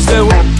Cause the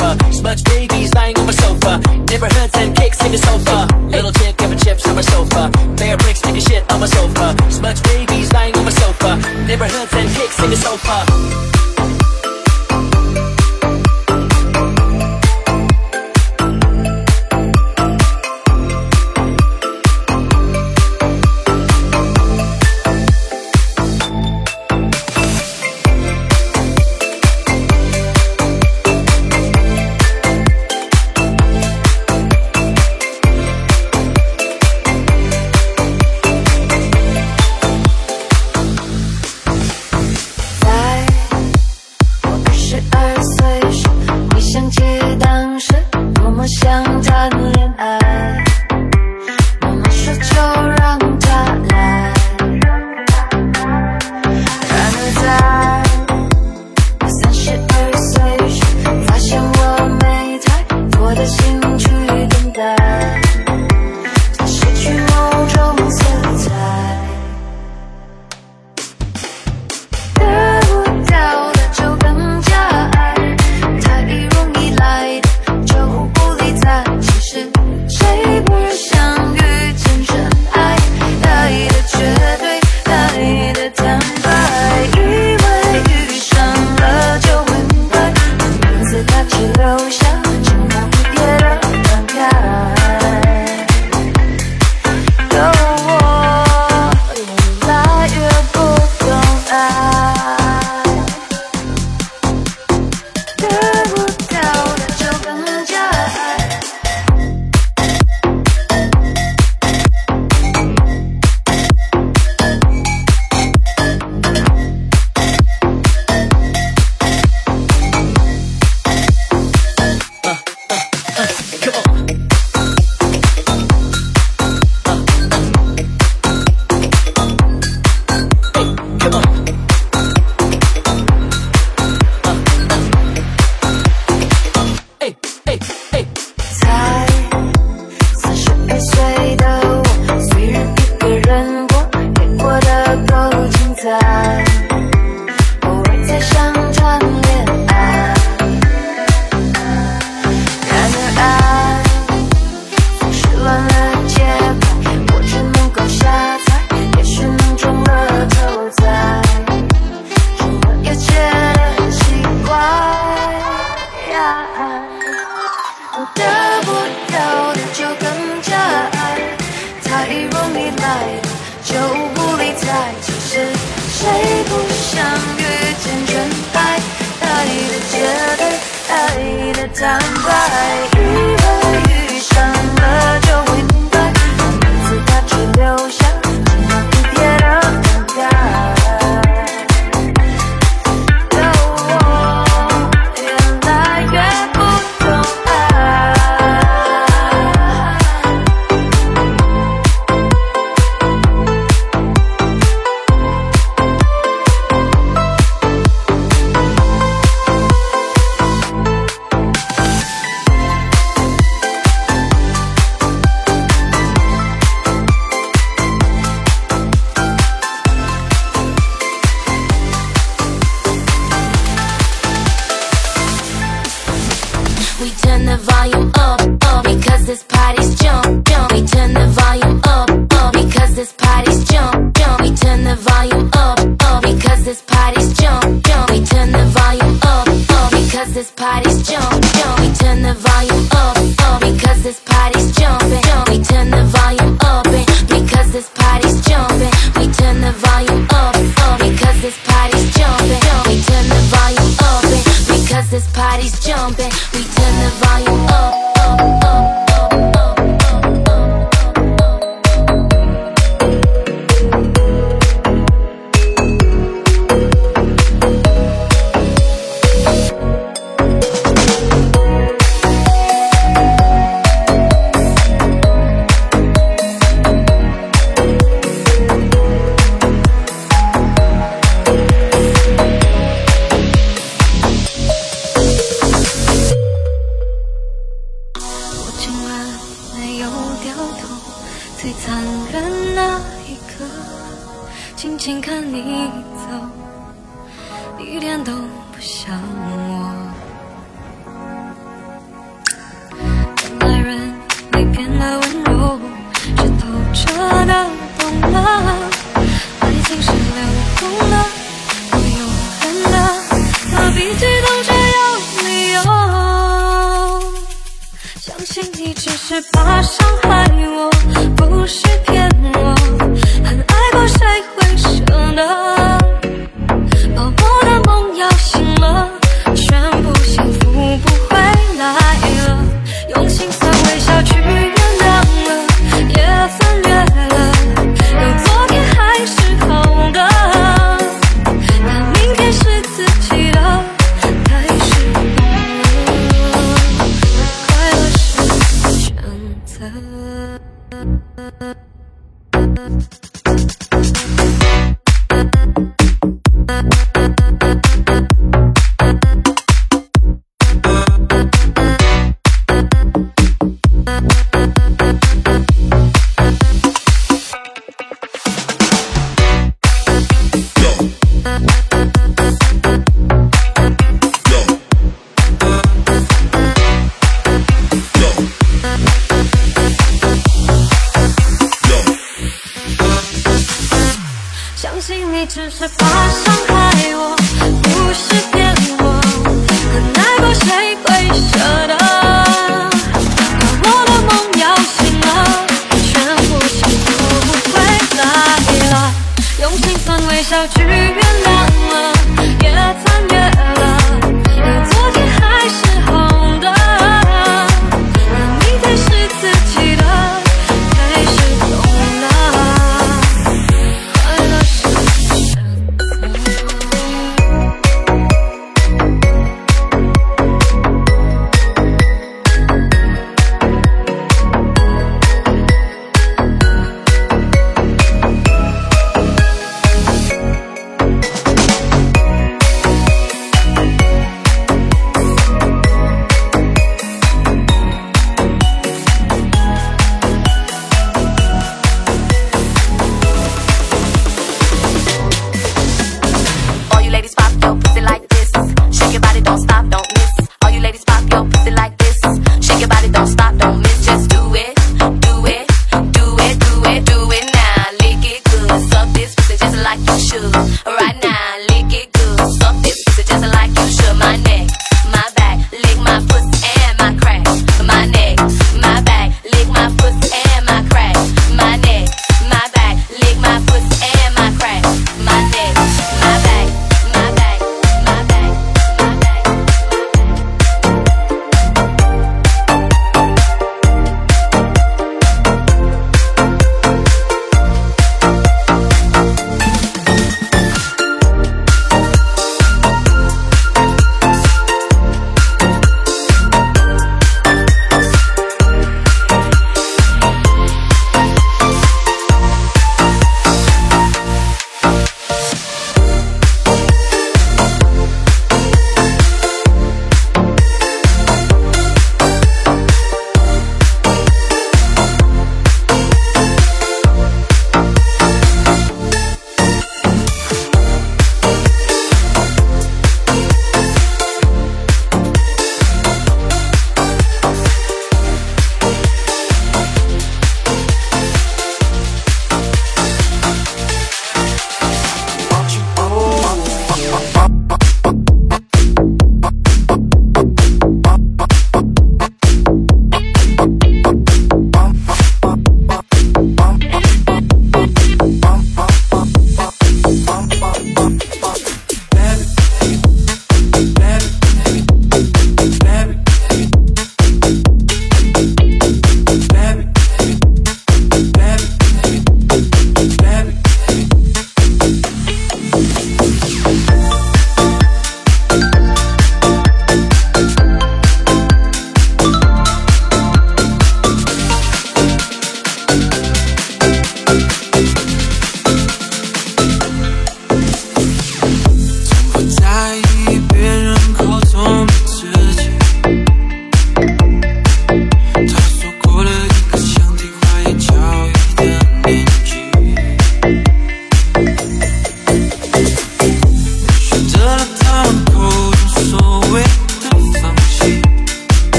over. Smudge babies lying on my sofa. Neighborhoods and cakes in the sofa. Little chick having chips on my sofa. Bear bricks taking shit on my sofa. Smudge babies lying on my sofa. Neighborhoods and cakes in the sofa.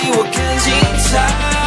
比我更精彩。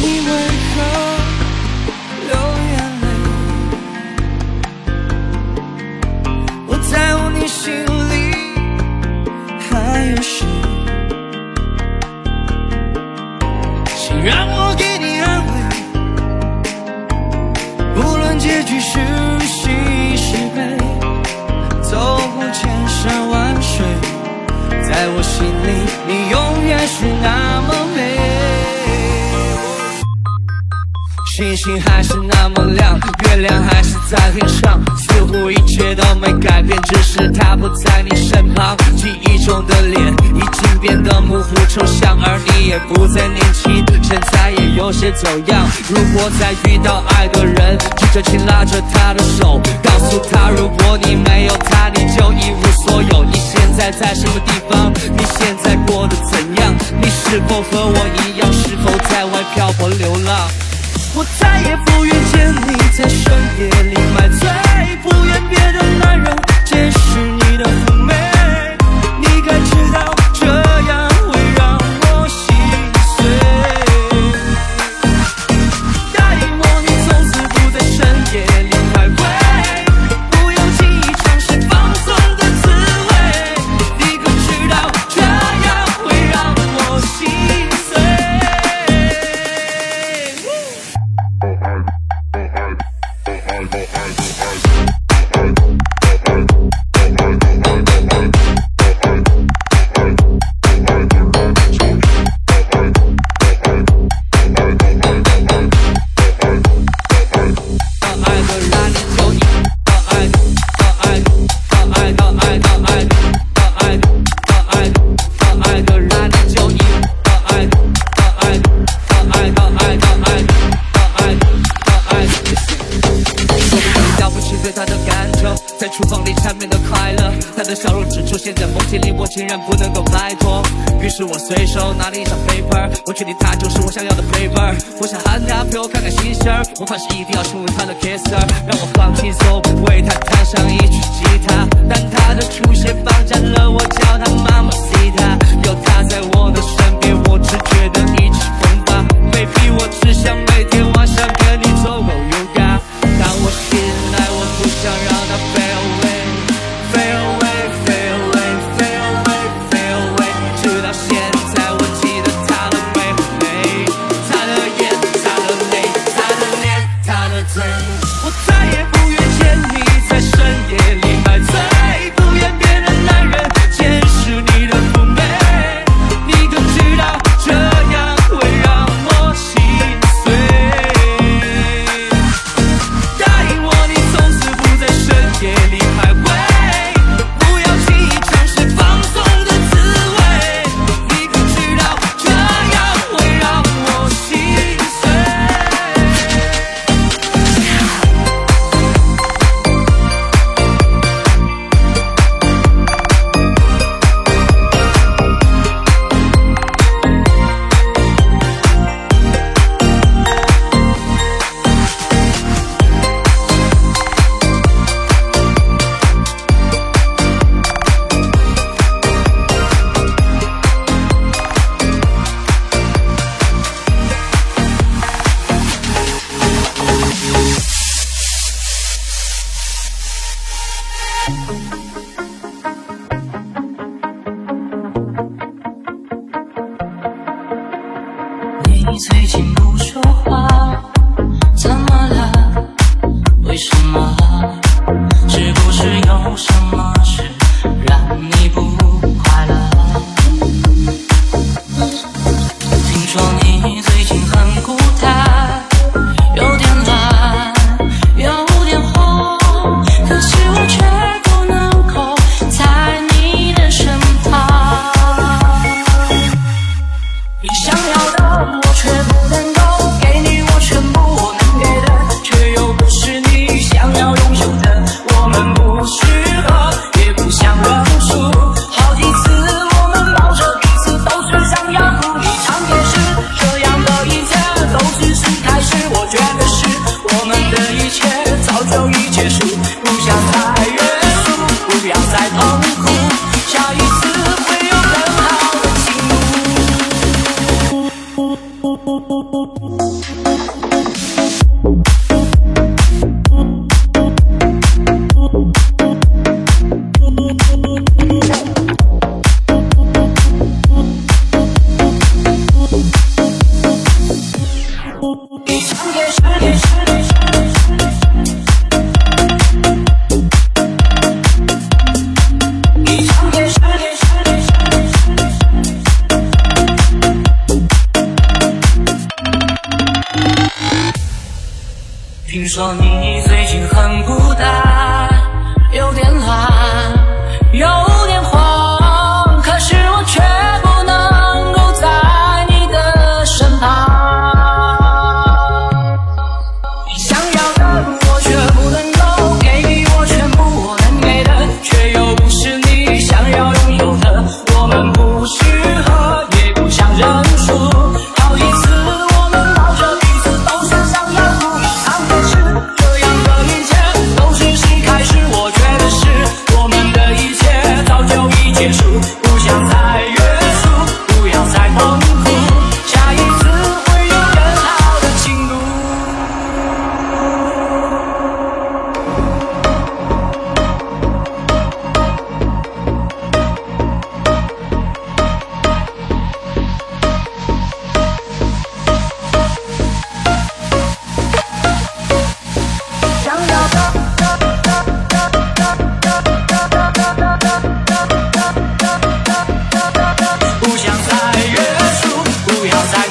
你为何还是那么亮月亮还是在天上似乎一切都没改变只是他不在你身旁记忆中的脸已经变得模糊抽象而你也不再年轻身材也有些走样。如果再遇到爱的人记着请拉着她的手告诉她如果你没有她你就一无所有你现在在什么地方你现在过得怎样？你是否和我一样是否在外漂泊流浪？我再也不愿见你在深夜里买醉凡事一定要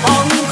要